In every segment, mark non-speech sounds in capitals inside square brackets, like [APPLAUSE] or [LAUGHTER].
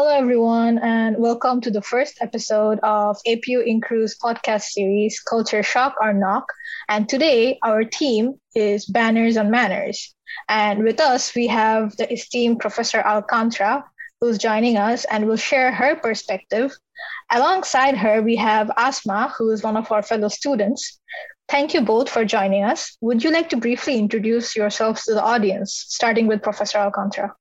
Hello, everyone, and welcome to the first episode of APU Increw's podcast series, Culture Shock or Knock. And today, our team is Banners on Manners. And with us, we have the esteemed Professor Alcantara, who's joining us and will share her perspective. Alongside her, we have Asma, who is one of our fellow students. Thank you both for joining us. Would you like to briefly introduce yourselves to the audience, starting with Professor Alcantara?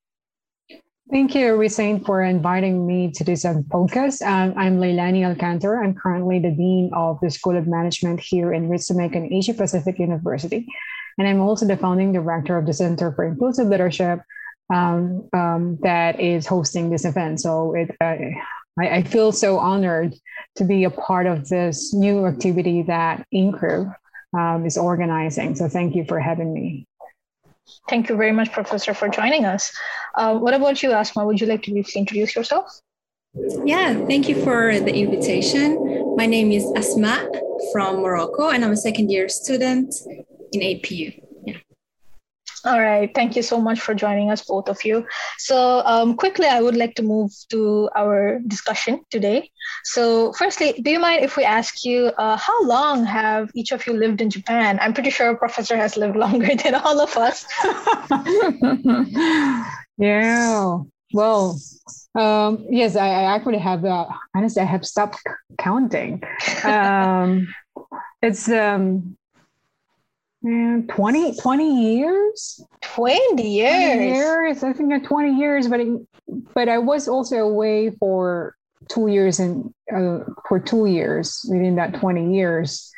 Thank you, Risane, for inviting me to this podcast. Um, I'm Leilani Alcantara. I'm currently the Dean of the School of Management here in Ritsumeikan Asia Pacific University. And I'm also the founding director of the Center for Inclusive Leadership um, um, that is hosting this event. So it, uh, I, I, feel so honored to be a part of this new activity that Increw um, is organizing. So thank you for having me. Thank you very much, Professor, for joining us. Uh, what about you, Asma? Would you like to briefly introduce yourself? Yeah, thank you for the invitation. My name is Asma from Morocco, and I'm a second year student in APU. All right. Thank you so much for joining us, both of you. So, um, quickly, I would like to move to our discussion today. So, firstly, do you mind if we ask you uh, how long have each of you lived in Japan? I'm pretty sure Professor has lived [LAUGHS] longer than all of us. [LAUGHS] yeah. Well, um, yes, I, I, actually have. Uh, honestly, I have stopped counting. [LAUGHS] Um, it's um, 20, 20 years? 20 years. years? I think 20 years but it, but i was also away for two years and uh, for two years within that 20 years.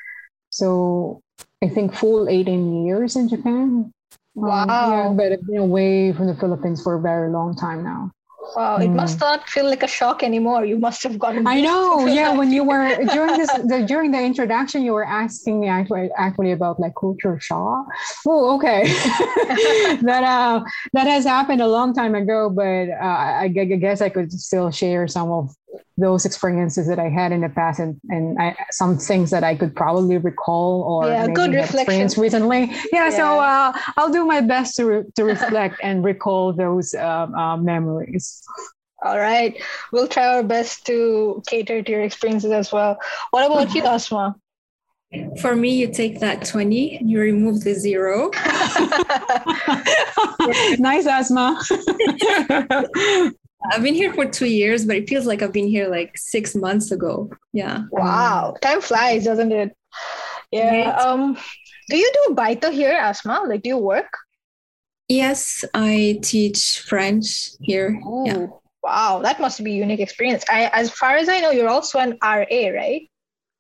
So i think full 18 years in japan. Wow um, yeah, but i've been away from the philippines for a very long time now Wow, it mm. must not feel like a shock anymore. You must have gotten. I know. yeah, when you were [LAUGHS] during this the, during the introduction, you were asking me actually actually about like culture shock. Oh, okay. [LAUGHS] that uh that has happened a long time ago, but uh, I, I guess I could still share some of those experiences that I had in the past and, and I, some things that I could probably recall or yeah, maybe good experienced recently. Yeah, [LAUGHS] yeah. so uh, I'll do my best to, re- to reflect and recall those uh, uh, memories. All right. We'll try our best to cater to your experiences as well. What about you, [LAUGHS] Asma? For me, you take that 20, and you remove the zero. [LAUGHS] nice, Asma. I've been here for two years, but it feels like I've been here like six months ago. Yeah. Wow. Time flies, doesn't it? Yeah. Um, do you do baito here, Asma? Like, do you work? Yes, I teach French here. Ooh, yeah. Wow, that must be a unique experience. I, as far as I know, you're also an RA, right?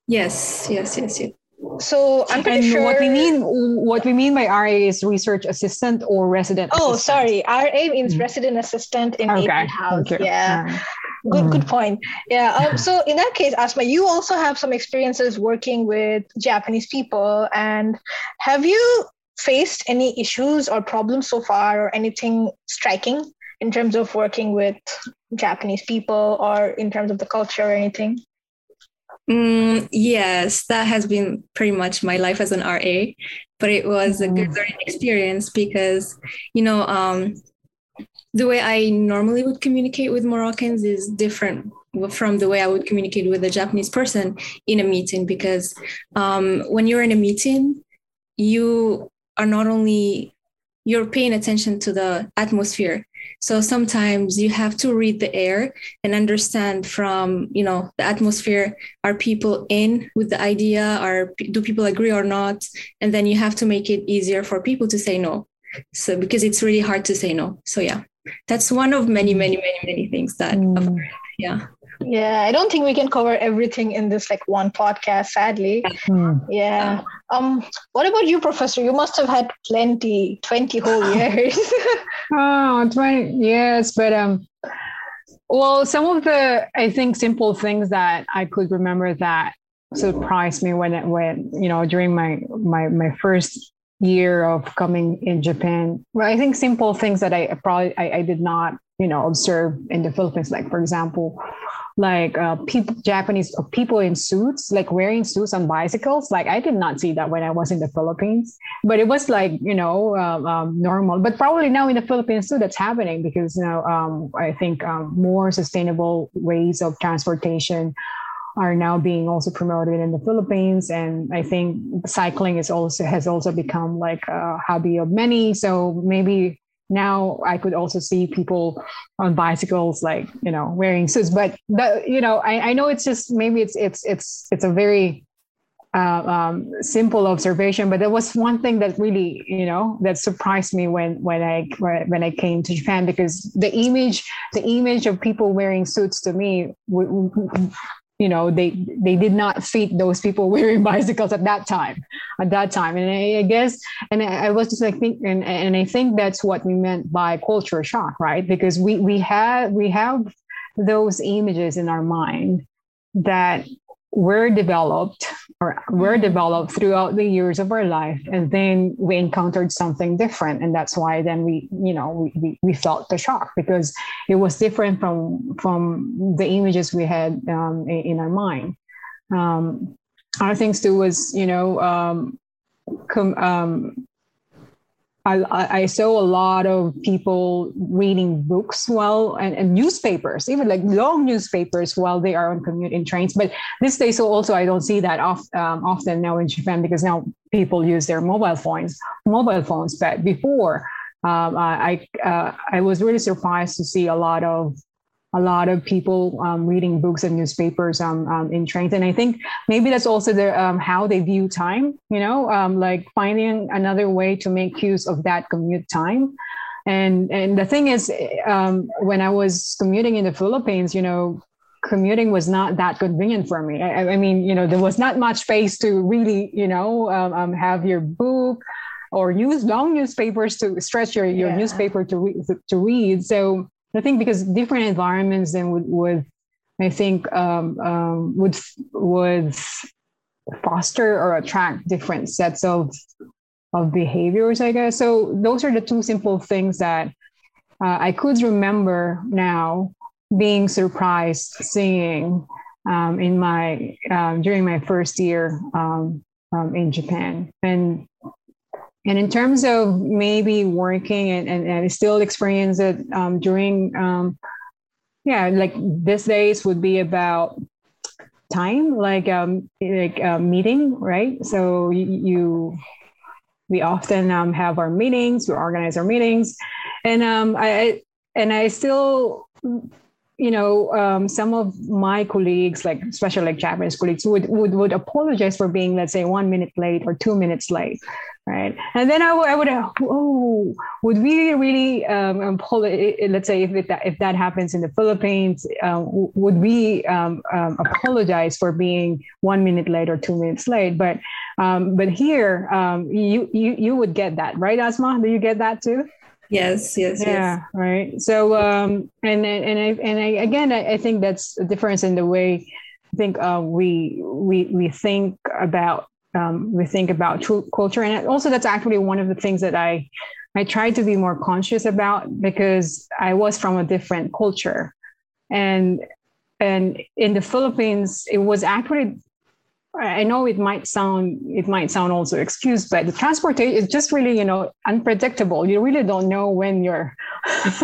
Yes, yes, yes, yes. So I'm pretty and sure what we mean what we mean by RA is research assistant or resident. Oh, assistant. sorry, RA means mm. resident assistant in okay. AP House. Yeah. Good, mm. good point. Yeah. Um, so in that case, Asma, you also have some experiences working with Japanese people, and have you faced any issues or problems so far, or anything striking in terms of working with Japanese people, or in terms of the culture, or anything? Mm, yes, that has been pretty much my life as an RA, but it was a good mm. learning experience because, you know, um, the way I normally would communicate with Moroccans is different from the way I would communicate with a Japanese person in a meeting because um, when you're in a meeting, you are not only you're paying attention to the atmosphere. So sometimes you have to read the air and understand from you know the atmosphere are people in with the idea? Are do people agree or not? And then you have to make it easier for people to say no. So because it's really hard to say no. So yeah that's one of many many many many things that mm. yeah yeah i don't think we can cover everything in this like one podcast sadly. Mm. yeah. Um what about you professor? You must have had plenty 20 whole [LAUGHS] years. [LAUGHS] Oh 20 years but um well some of the i think simple things that i could remember that surprised me when it when you know during my my my first year of coming in japan well i think simple things that i probably I, I did not you know observe in the philippines. Like for example like uh, people Japanese uh, people in suits, like wearing suits on bicycles. Like I did not see that when I was in the Philippines, but it was like you know um, um, normal. But probably now in the Philippines too, that's happening because you know um, I think um, more sustainable ways of transportation are now being also promoted in the Philippines, and I think cycling is also has also become like a hobby of many. So maybe now I could also see people on bicycles, like you know, wearing suits. But you know, I, I know it's just maybe it's it's it's it's a very uh, um, simple observation, but there was one thing that really you know that surprised me when when I when I came to Japan because the image the image of people wearing suits to me you know they they did not fit those people [LAUGHS] wearing bicycles at that time at that time. And i, I guess and I, I, was just like think and, and i think that's what we meant by culture shock right? Because we we have we have those images in our mind that were developed or were mm-hmm. developed throughout the years of our life and then we encountered something different and that's why then we you know we, we, we felt the shock because it was different from from the images we had um, in, in, our mind um, other things too was you know um, com, um, I, I, saw a lot of people reading books while and, and, newspapers, even like long newspapers while they are on commute in trains. But these days, so also I don't see that off, um, often now in Japan because now people use their mobile phones, mobile phones. But before, um, I uh, I was really surprised to see a lot of a lot of people um, reading books and newspapers um, um, in trains. And i think maybe that's also the um, how they view time you know um, like finding another way to make use of that commute time. And and the thing is um, when i was commuting in the philippines you know commuting was not that convenient for me. I, I mean you know there was not much space to really you know have your book or use long newspapers to stretch your, your yeah. newspaper to, re- to read. So I think because different environments then would, would I think um, um, would would foster or attract different sets of of behaviors, I guess. So those are the two simple things that uh, I could remember now being surprised seeing um, in my um, during my first year um, um, in Japan. And and in terms of maybe working and, and, and still experience it um, during, um, yeah, like these days would be about time, like um, like a meeting, right? So you, you we often um, have our meetings, we organize our meetings, and um, I and I still you know, um, some of my colleagues, like especially like Japanese colleagues, would, would would apologize for being, let's say, one minute late or two minutes late, right? And then I, w- I would, oh, would we really, um, let's say, if it, if that happens in the Philippines, uh, would we um, um, apologize for being one minute late or two minutes late? But um, but here, um, you you you would get that, right, Asma? Do you get that too? Yes, yes, yeah, yes. right. So, um, and and I and I again, I, I think that's a difference in the way I think uh, we we we think about um, we think about culture, and also that's actually one of the things that I I try to be more conscious about because I was from a different culture, and and in the Philippines, it was actually I know it might sound it might sound also excused, but the transportation is just really you know unpredictable. You really don't know when you're [LAUGHS]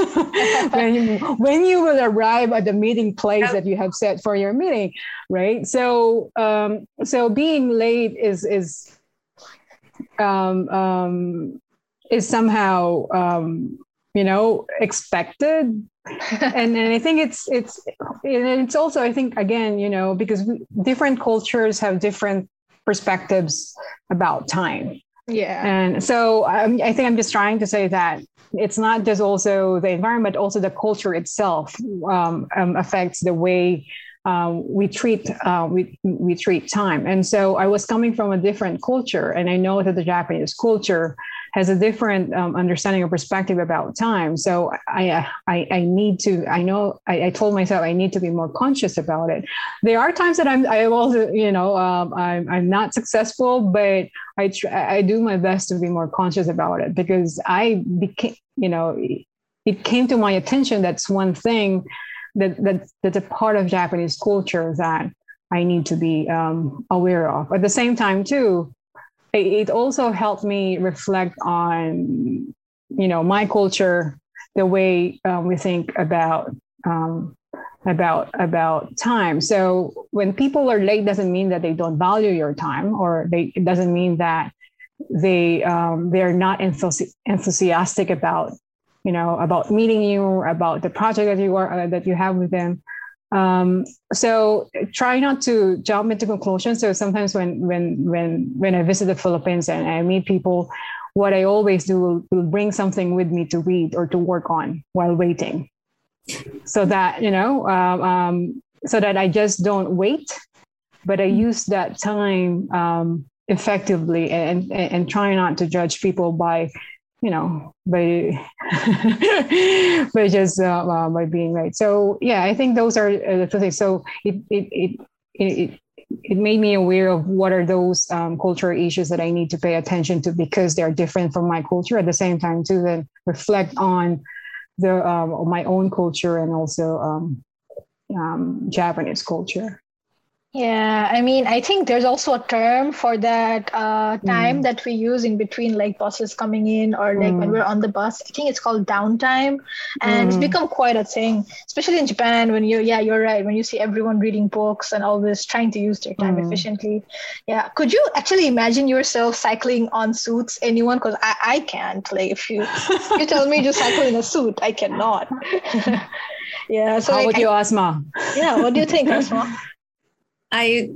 when you, when you will arrive at the meeting place that you have set for your meeting, right? So um, so being late is is um, um, is somehow um, you know expected and, and I think it's it's it's also I think again you know because different cultures have different perspectives about time. Yeah. And so um, I think I'm just trying to say that it's not just also the environment, also the culture itself um, um, affects the way um, we treat uh, we we treat time. And so I was coming from a different culture, and I know that the Japanese culture has a different um, understanding or perspective about time. So I, I, I need to, I know, I, I, told myself I need to be more conscious about it. There are times that I'm, I also, you know, um, I'm, I'm not successful, but I, try, I do my best to be more conscious about it because I became, you know, it came to my attention that's one thing that, that that's a part of Japanese culture that I need to be um, aware of. At the same time, too, it, also helped me reflect on, you know, my culture, the way um, we think about um, about about time. So when people are late, doesn't mean that they don't value your time, or they it doesn't mean that they um, they're not enthusi- enthusiastic about you know about meeting you, about the project that you are uh, that you have with them. Um, so try not to jump into conclusions. So sometimes when when when when I visit the Philippines and I meet people, what I always do will, will bring something with me to read or to work on while waiting, so that you know, um, um, so that I just don't wait, but I use that time um, effectively and, and and try not to judge people by you know by [LAUGHS] by just uh, uh, by being right. So yeah i think those are uh, the two things. So it it it it, it made me aware of what are those um, cultural issues that i need to pay attention to because they're different from my culture at the same time to then reflect on the um, my own culture and also um, um japanese culture yeah, I mean, I think there's also a term for that uh, time mm. that we use in between like buses coming in or like mm. when we're on the bus. I think it's called downtime, and mm. it's become quite a thing, especially in Japan. When you, yeah, you're right. When you see everyone reading books and always trying to use their time efficiently. Yeah, could you actually imagine yourself cycling on suits? Anyone? Because I, I can't. Like, if you if you tell me to cycle in a suit, I cannot. [LAUGHS] yeah. So how like, about you, Asma? Yeah. What do you think, [LAUGHS] Asma? I,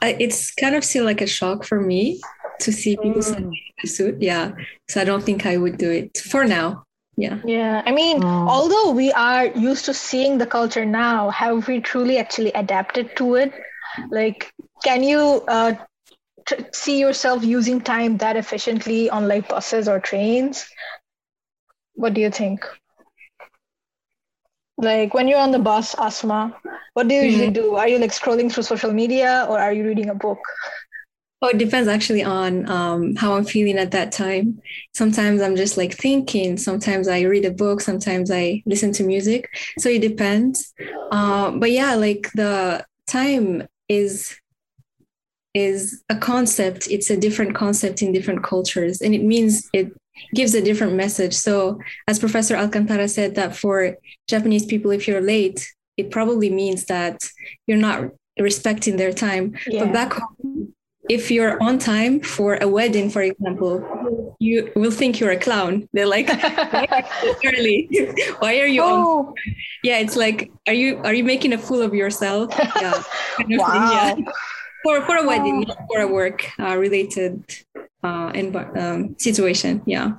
I, it's kind of still like a shock for me to see people mm. in a suit. Yeah. So I don't think I would do it for now. Yeah. Yeah. I mean, oh. although we are used to seeing the culture now, have we truly actually adapted to it? Like, can you uh, t- see yourself using time that efficiently on like buses or trains? What do you think? Like when you're on the bus, Asma, what do you usually mm-hmm. do? Are you like scrolling through social media or are you reading a book? Oh, it depends actually on um, how I'm feeling at that time. Sometimes I'm just like thinking. Sometimes I read a book. Sometimes I listen to music. So it depends. Uh, but yeah, like the time is is a concept. It's a different concept in different cultures, and it means it gives a different message. So, as Professor Alcantara said, that for Japanese people, if you're late, it probably means that you're not respecting their time. Yeah. But back home, if you're on time for a wedding, for example, you will think you're a clown. They're like, [LAUGHS] [LAUGHS] early? Why are you oh. on? Yeah, it's like, are you are you making a fool of yourself? [LAUGHS] Yeah. wow. Yeah. For for a wedding, not for a work uh, related uh, env- um, situation. Yeah.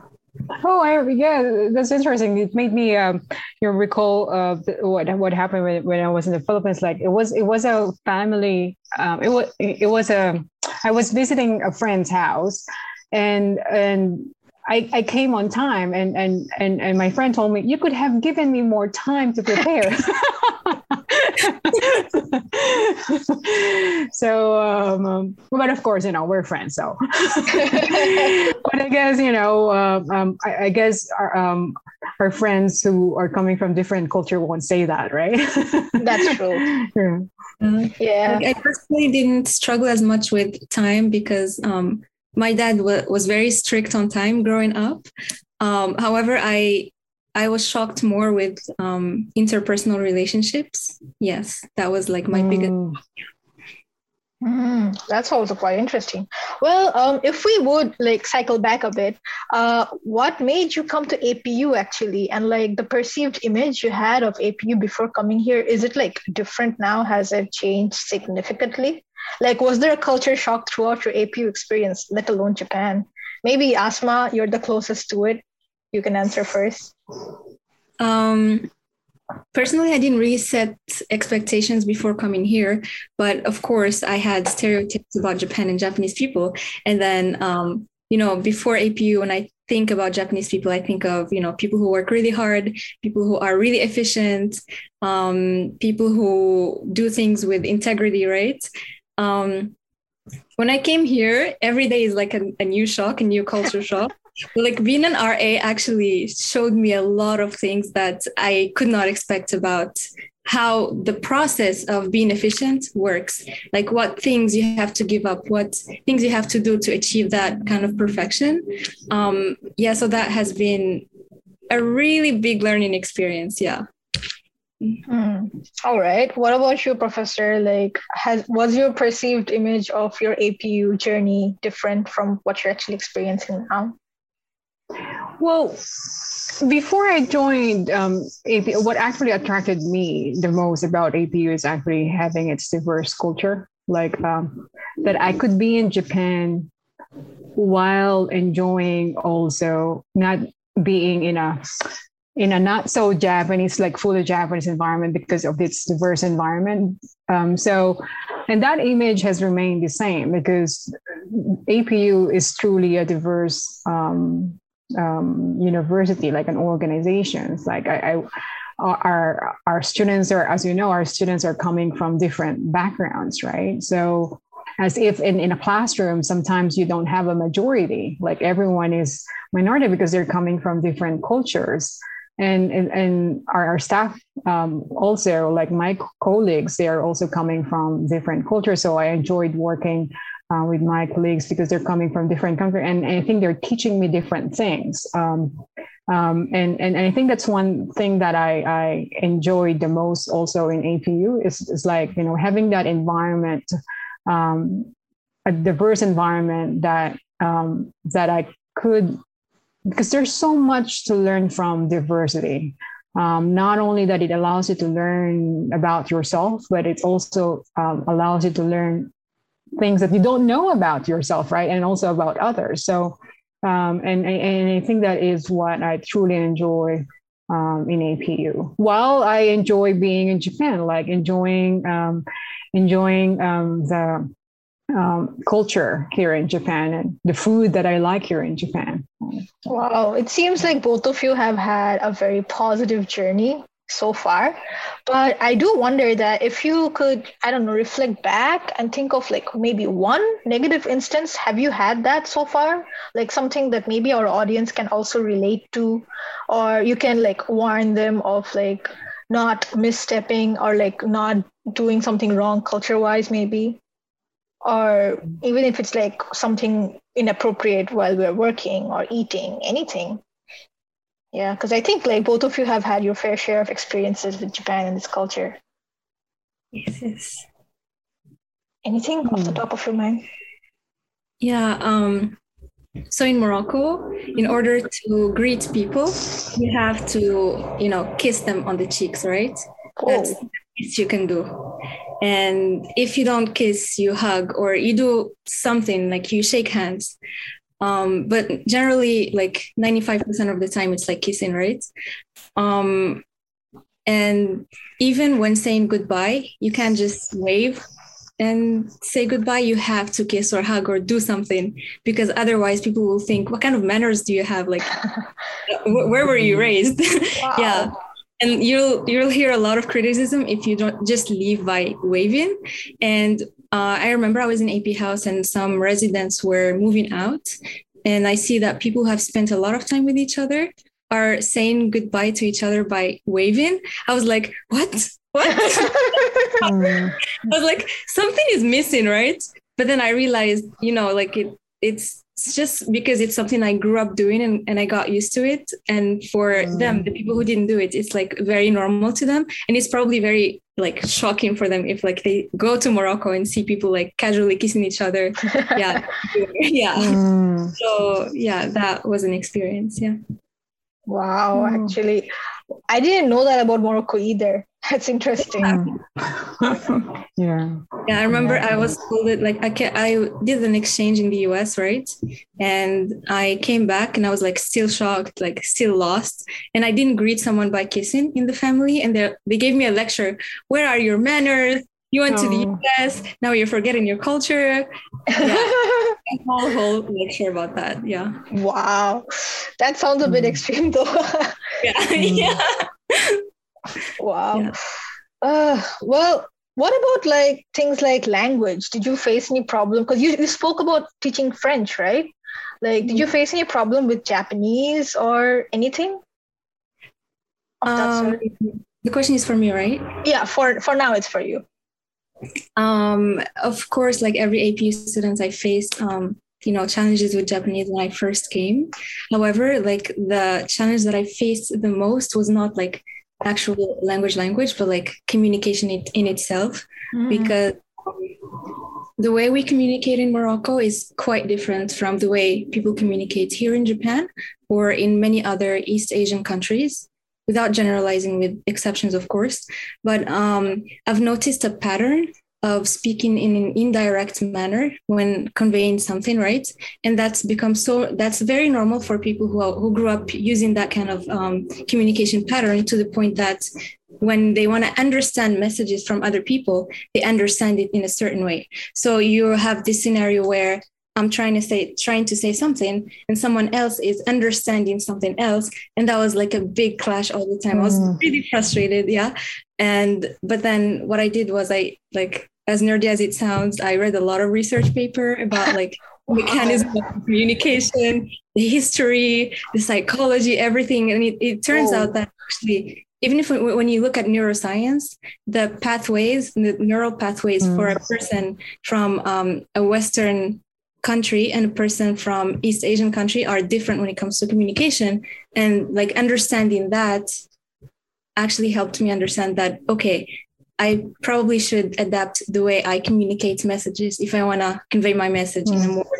Oh, I, yeah, that's interesting. It made me, um, you know, recall uh, what what happened when, when I was in the Philippines. Like it was, it was a family. Um, it was, it was a. I was visiting a friend's house, and and I, I came on time, and and and and my friend told me you could have given me more time to prepare. [LAUGHS] [LAUGHS] so, um, um, but of course, you know, we're friends. So, [LAUGHS] but I guess, you know, uh, um, I, I, guess our, um, our friends who are coming from different culture won't say that, right? That's true. [LAUGHS] yeah. Uh, yeah. I personally didn't struggle as much with time because um, my dad w- was very strict on time growing up. Um, however, I I was shocked more with um, interpersonal relationships. Yes, that was like my mm. biggest. Mm, that's also quite interesting. Well, um, if we would like cycle back a bit, uh, what made you come to APU actually, and like the perceived image you had of APU before coming here, is it like different now? Has it changed significantly? Like, was there a culture shock throughout your APU experience, let alone Japan? Maybe Asma, you're the closest to it. You can answer first. Um, personally, I didn't really set expectations before coming here, but of course, I had stereotypes about Japan and Japanese people. And then, um, you know, before APU, when I think about Japanese people, I think of you know people who work really hard, people who are really efficient, um, people who do things with integrity, right? Um, when I came here, every day is like a, a new shock, a new culture shock like being an RA actually showed me a lot of things that I could not expect about how the process of being efficient works like what things you have to give up what things you have to do to achieve that kind of perfection um, yeah so that has been a really big learning experience yeah Mm. All right. What about you, Professor? Like, has was your perceived image of your APU journey different from what you're actually experiencing now? Well, before I joined um, APU, what actually attracted me the most about APU is actually having its diverse culture. Like um, that, I could be in Japan while enjoying also not being in a in a not so Japanese, like fully Japanese environment because of its diverse environment. Um, so, and that image has remained the same because APU is truly a diverse um, um, university, like an organization. It's like I, I, our our students are, as you know, our students are coming from different backgrounds, right? So, as if in, in a classroom, sometimes you don't have a majority, like everyone is minority because they're coming from different cultures and and, and our, our staff um, also like my colleagues they are also coming from different cultures so i enjoyed working uh, with my colleagues because they're coming from different countries and, and i think they're teaching me different things um, um, and, and, and i think that's one thing that i i enjoyed the most also in apu is, is like you know having that environment um, a diverse environment that um, that i could because there's so much to learn from diversity. Um, not only that it allows you to learn about yourself, but it also um, allows you to learn things that you don't know about yourself, right? And also about others. So, um, and, and I think that is what I truly enjoy um, in APU. While I enjoy being in Japan, like enjoying um, enjoying um, the um, culture here in Japan and the food that I like here in Japan. Wow, it seems like both of you have had a very positive journey so far. But I do wonder that if you could, I don't know, reflect back and think of like maybe one negative instance, have you had that so far? Like something that maybe our audience can also relate to, or you can like warn them of like not misstepping or like not doing something wrong culture wise, maybe? or even if it's like something inappropriate while we're working or eating anything yeah because i think like both of you have had your fair share of experiences with japan and its culture yes, yes. anything off the hmm. top of your mind yeah um so in morocco in order to greet people you have to you know kiss them on the cheeks right oh. that's you can do and if you don't kiss you hug or you do something like you shake hands um, but generally like 95% of the time it's like kissing right? Um, and even when saying goodbye you can't just wave and say goodbye. You have to kiss or hug or do something because otherwise people will think what kind of manners do you have? Like [LAUGHS] where were you raised? [LAUGHS] Wow. yeah. And you'll you'll hear a lot of criticism if you don't just leave by waving. And uh, i remember i was in ap house and some residents were moving out. And i see that people who have spent a lot of time with each other are saying goodbye to each other by waving. I was like what? What? [LAUGHS] [LAUGHS] I was like something is missing right? But then i realized you know like it it's it's just because it's something I grew up doing and, and I got used to it. And for mm. them, the people who didn't do it, it's like very normal to them. And it's probably very like shocking for them if like they go to Morocco and see people like casually kissing each other. [LAUGHS] yeah. [LAUGHS] yeah. Mm. So yeah, that was an experience. Yeah. Wow, mm. actually. I didn't know that about Morocco either. That's interesting. [LAUGHS] yeah. Yeah, I remember I was told it like I can, I did an exchange in the US, right? And I came back and I was like still shocked, like still lost. And I didn't greet someone by kissing in the family. And they they gave me a lecture. Where are your manners? You went oh. to the oh. US. Now you're forgetting your culture. Yeah. [LAUGHS] a whole whole lecture about that. Yeah. Wow, that sounds a bit mm. extreme though. [LAUGHS] yeah. yeah. Wow. Yeah. Uh, well, what about like things like language? Did you face any problem? Because you, you spoke about teaching French, right? Like, did you mm-hmm. face any problem with Japanese or anything? Um, the question is for me, right? Yeah, for for now it's for you. Um, of course, like every APU student, I faced um, you know challenges with Japanese when I first came. However, like the challenge that I faced the most was not like actual language language, but like communication in, in itself, mm-hmm. because the way we communicate in Morocco is quite different from the way people communicate here in Japan or in many other East Asian countries, without generalizing with exceptions, of course. But um, I've noticed a pattern of speaking in an indirect manner when conveying something, right? And that's become so, that's very normal for people who, who grew up using that kind of um, communication pattern to the point that when they want to understand messages from other people, they understand it in a certain way. So you have this scenario where I'm trying to say trying to say something and someone else is understanding something else. And that was like a big clash all the time. Mm. I was mm. really frustrated. Yeah. And but then what I did was I like as nerdy as it sounds, I read a lot of research paper about [LAUGHS] like mechanism of communication, the history, the psychology, everything. And it, it turns oh. out that actually even if when you look at neuroscience, the pathways, the neural pathways mm. for a person from um, a Western country and a person from East Asian country are different when it comes to communication. And like understanding that actually helped me understand that, okay, I probably should adapt the way I communicate messages if I want to convey my message mm. in a mm. more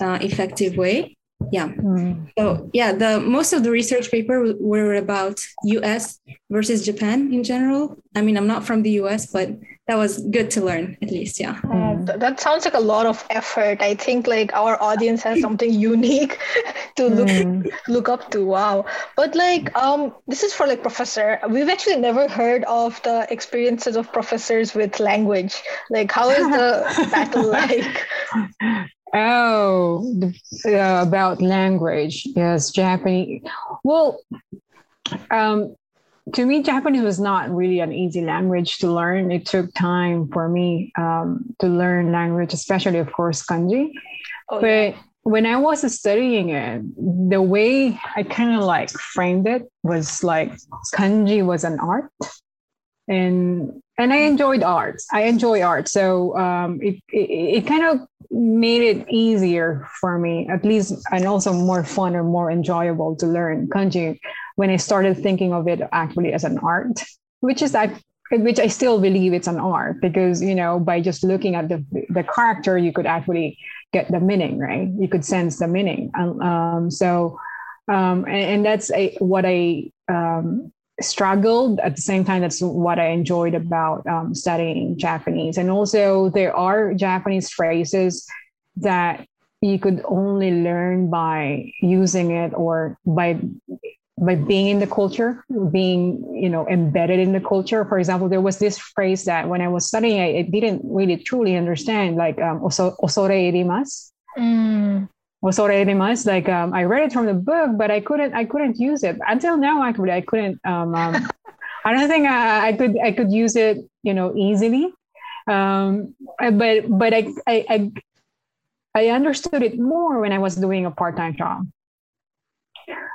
uh, effective way yeah mm. so yeah the most of the research paper were about us versus japan in general i mean i'm not from the us but that was good to learn at least yeah. Uh, th- that sounds like a lot of effort. I think like our audience has something [LAUGHS] unique [LAUGHS] to look mm. look up to. Wow. But like um this is for like professor. We've actually never heard of the experiences of professors with language. Like how is the [LAUGHS] battle like? Oh, uh, about language. Yes, Japanese. Well, um, to me, Japanese was not really an easy language to learn. It took time for me um, to learn language, especially, of course, kanji. Oh, but yeah. when I was studying it, the way I kind of like framed it was like kanji was an art and and I enjoyed art. I enjoy art, so um, it, it, it kind of made it easier for me, at least, and also more fun or more enjoyable to learn kanji when I started thinking of it actually as an art, which is I which I still believe it's an art because you know by just looking at the the character you could actually get the meaning right? You could sense the meaning. Um, so um, and, and, that's a, what I um, struggled at the same time that's what i enjoyed about um, studying japanese. And also there are japanese phrases that you could only learn by using it or by by being in the culture being you know embedded in the culture for example there was this phrase that when i was studying i, I didn't really truly understand like um, osore irimasu mm was already like um, I read it from the book, but I couldn't I couldn't use it until now. Actually, I couldn't. Um, um, I don't think I, I, could I could use it, you know, easily. Um, but but I, I I I understood it more when I was doing a part time job.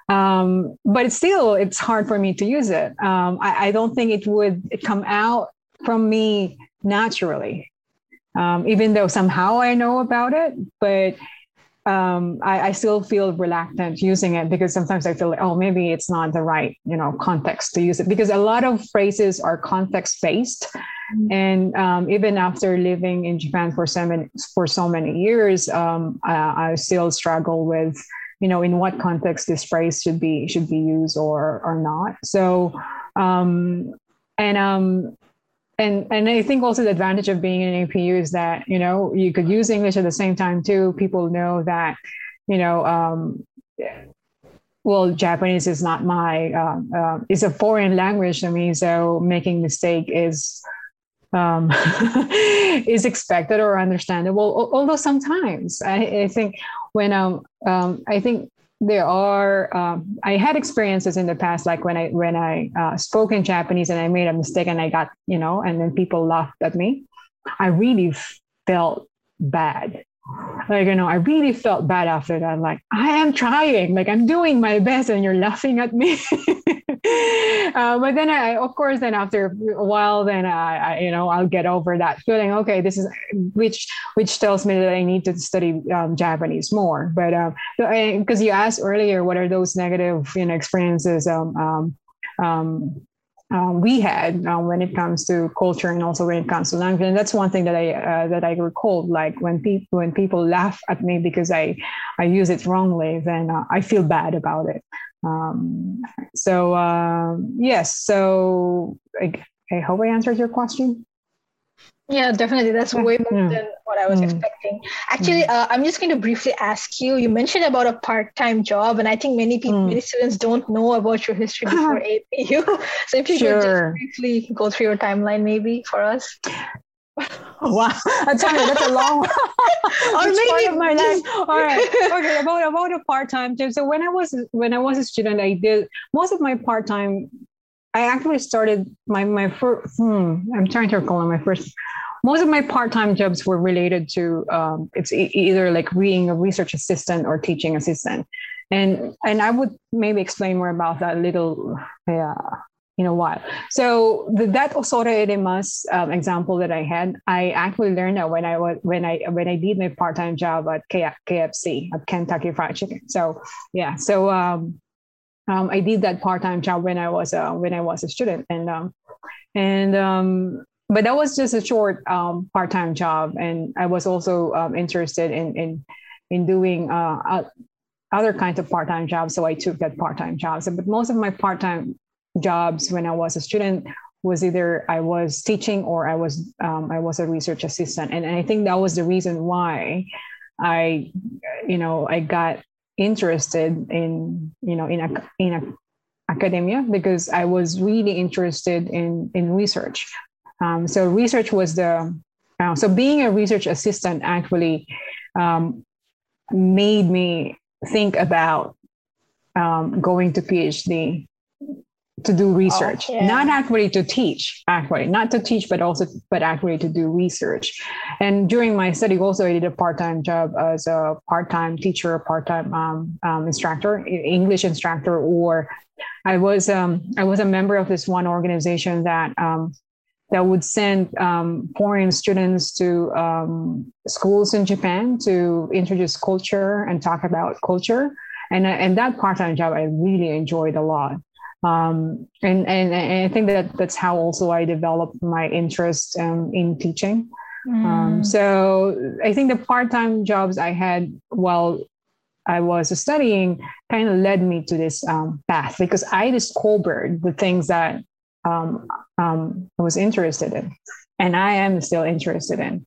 Um, but still, it's hard for me to use it. Um, I, I don't think it would come out from me naturally, um, even though somehow I know about it. But um, I, I, still feel reluctant using it because sometimes I feel like, oh, maybe it's not the right, you know, context to use it because a lot of phrases are context based. Mm-hmm. And um, even after living in Japan for so many, for so many years, um, I, I, still struggle with, you know, in what context this phrase should be should be used or or not. So, um, and um, and and I think also the advantage of being in APU is that you know you could use English at the same time too. People know that you know. Um, well, Japanese is not my uh, uh, it's a foreign language to me, so making mistake is um, [LAUGHS] is expected or understandable. Although sometimes I, I think when um, um, I think there are um, i had experiences in the past like when i when i uh, spoke in japanese and i made a mistake and i got you know and then people laughed at me i really felt bad like you know i really felt bad after that like i am trying like i'm doing my best and you're laughing at me [LAUGHS] [LAUGHS] uh, but then I, of course, then after a while, then I, I, you know, I'll get over that feeling. Okay, this is which which tells me that I need to study um, Japanese more. But because um, you asked earlier, what are those negative, you know, experiences? Um, um, um um, we had uh, when it comes to culture and also when it comes to language. And that's one thing that I uh, that I recall. Like when people when people laugh at me because I I use it wrongly, then uh, I feel bad about it. Um, so um, yes, so I, I hope I answered your question. Yeah, definitely. That's way more yeah. than what I was mm. expecting. Actually, mm. uh, I'm just going to briefly ask you. You mentioned about a part-time job, and I think many people, mm. many students don't know about your history [LAUGHS] before APU. [LAUGHS] so if you sure. could just briefly go through your timeline, maybe for us. [LAUGHS] wow, that's, that's a long [LAUGHS] maybe part of my life. All right, okay. About about a part time job. So when I was when I was a student, I did most of my part time I actually started my my first. Hmm, I'm trying to recall my first. Most of my part-time jobs were related to um, it's e- either like being a research assistant or teaching assistant, and and I would maybe explain more about that a little, yeah, in a while. So the, that osore irimasu um, example that I had, I actually learned that when I was when I when I did my part-time job at K- KFC at Kentucky Fried Chicken. So yeah, so um, um, I did that part-time job when I was uh, when I was a student, and um, and um, but that was just a short um, part-time job, and I was also um, interested in in in doing uh, other kinds of part-time jobs, so I took that part-time job. So, but most of my part-time jobs when I was a student was either I was teaching or I was um, I was a research assistant, and, and I think that was the reason why I, you know, I got interested in you know in a, in a academia because I was really interested in in research. Um, so research was the uh, so being a research assistant actually um, made me think about um, going to PhD to do research oh, yeah. not actually to teach actually not to teach but also but actually to do research. And during my study also i did a part-time job as a part-time teacher part-time um, um, instructor english instructor or i was um, i was a member of this one organization that um, that would send um, foreign students to um, schools in japan to introduce culture and talk about culture. And, and that part-time job i really enjoyed a lot um, and, and, and I think that that's how also I developed my interest um, in teaching. Um, mm. Um, so I think the part-time jobs I had while I was studying kind of led me to this um, path because I discovered the things that um, um, I was interested in, and I am still interested in.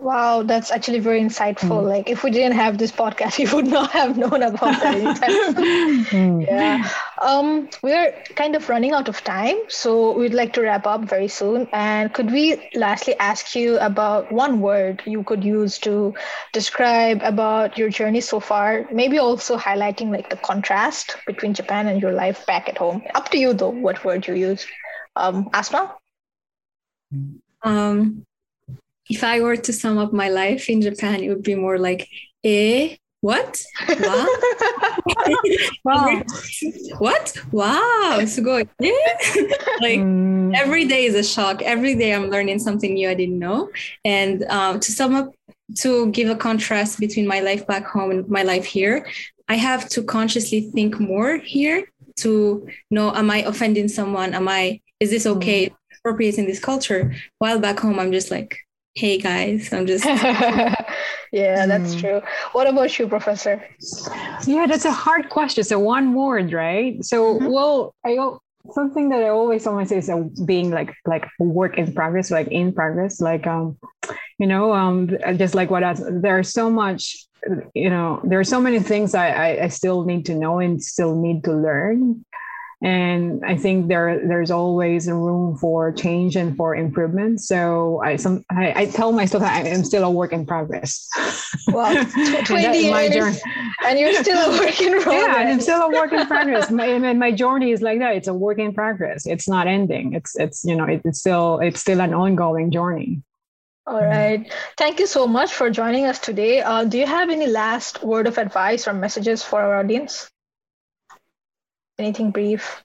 Wow, that's actually very insightful. Mm. Like, if we didn't have this podcast, [LAUGHS] we would not have known about that [LAUGHS] mm. Yeah. Um, we're kind of running out of time, so we'd like to wrap up very soon. And could we lastly ask you about one word you could use to describe about your journey so far? Maybe also highlighting like the contrast between Japan and your life back at home. Up to you though, what word you use. Um, Asma. Um if I were to sum up my life in Japan, it would be more like, eh, what? Wow. [LAUGHS] wow. [LAUGHS] what? Wow. Yeah. [LAUGHS] like mm. every day is a shock. Every day I'm learning something new I didn't know. And um, to sum up, to give a contrast between my life back home and my life here, I have to consciously think more here to know, am I offending someone? Am I, is this okay? Mm. Appropriating this culture? While back home, I'm just like, hey guys. I'm just [LAUGHS] yeah that's mm. true. What about you professor? Yeah that's a hard question. So one word right? So mm-hmm. well i something that i always always say is being like like work in progress like in progress like um you know um just like what else there's so much you know there are so many things I, I i still need to know and still need to learn and I think there there's always a room for change and for improvement. So I some I, I tell myself I am still a work in progress. Well, [LAUGHS] twenty years, journey. and you're still a [LAUGHS] work in progress. Yeah, I'm still a work in progress. [LAUGHS] my, and my journey is like that. It's a work in progress. It's not ending. It's it's you know it's still it's still an ongoing journey. All right. Thank you so much for joining us today. Uh, do you have any last word of advice or messages for our audience? Anything brief?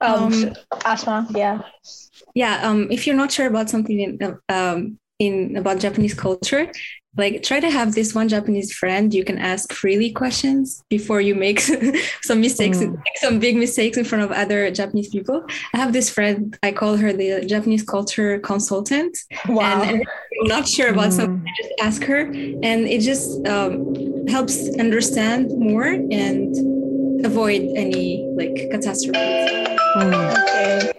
Um, um, Asma, yeah. Yeah, um, if you're not sure about something, um, in about Japanese culture, like try to have this one Japanese friend you can ask freely questions before you make [LAUGHS] some mistakes, mm. some big mistakes in front of other Japanese people. I have this friend, I call her the Japanese culture consultant. Wow. And I'm not sure about mm. something, I just ask her. And it just um, helps understand more and avoid any like catastrophes. Mm. Okay.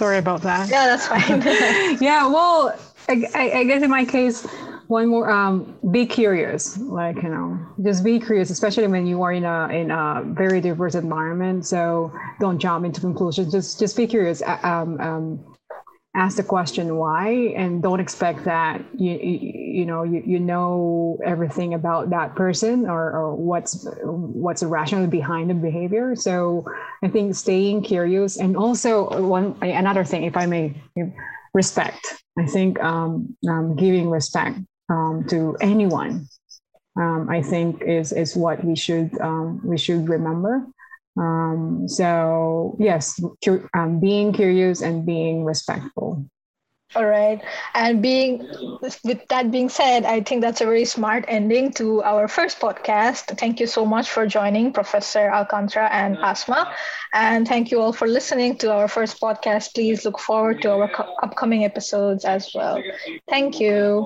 Sorry about that. Yeah, that's fine. [LAUGHS] [LAUGHS] yeah, well, I, I, guess in my case, one more um, be curious like you know just be curious especially when you are in a in a very diverse environment so don't jump into conclusions just just be curious um, um, ask the question why? And don't expect that you you, know you, you know everything about that person or, or what's what's the rationale behind the behavior. So i think staying curious and also one another thing if i may respect. I think um, um, giving respect um, to anyone um, i think is is what we should um, we should remember um, so yes, cu- um, being curious and being respectful. All right. And being with that being said, I think that's a very smart ending to our first podcast. Thank you so much for joining Professor Alcantara and Asma. And thank you all for listening to our first podcast. Please look forward to our co- upcoming episodes as well. Thank you.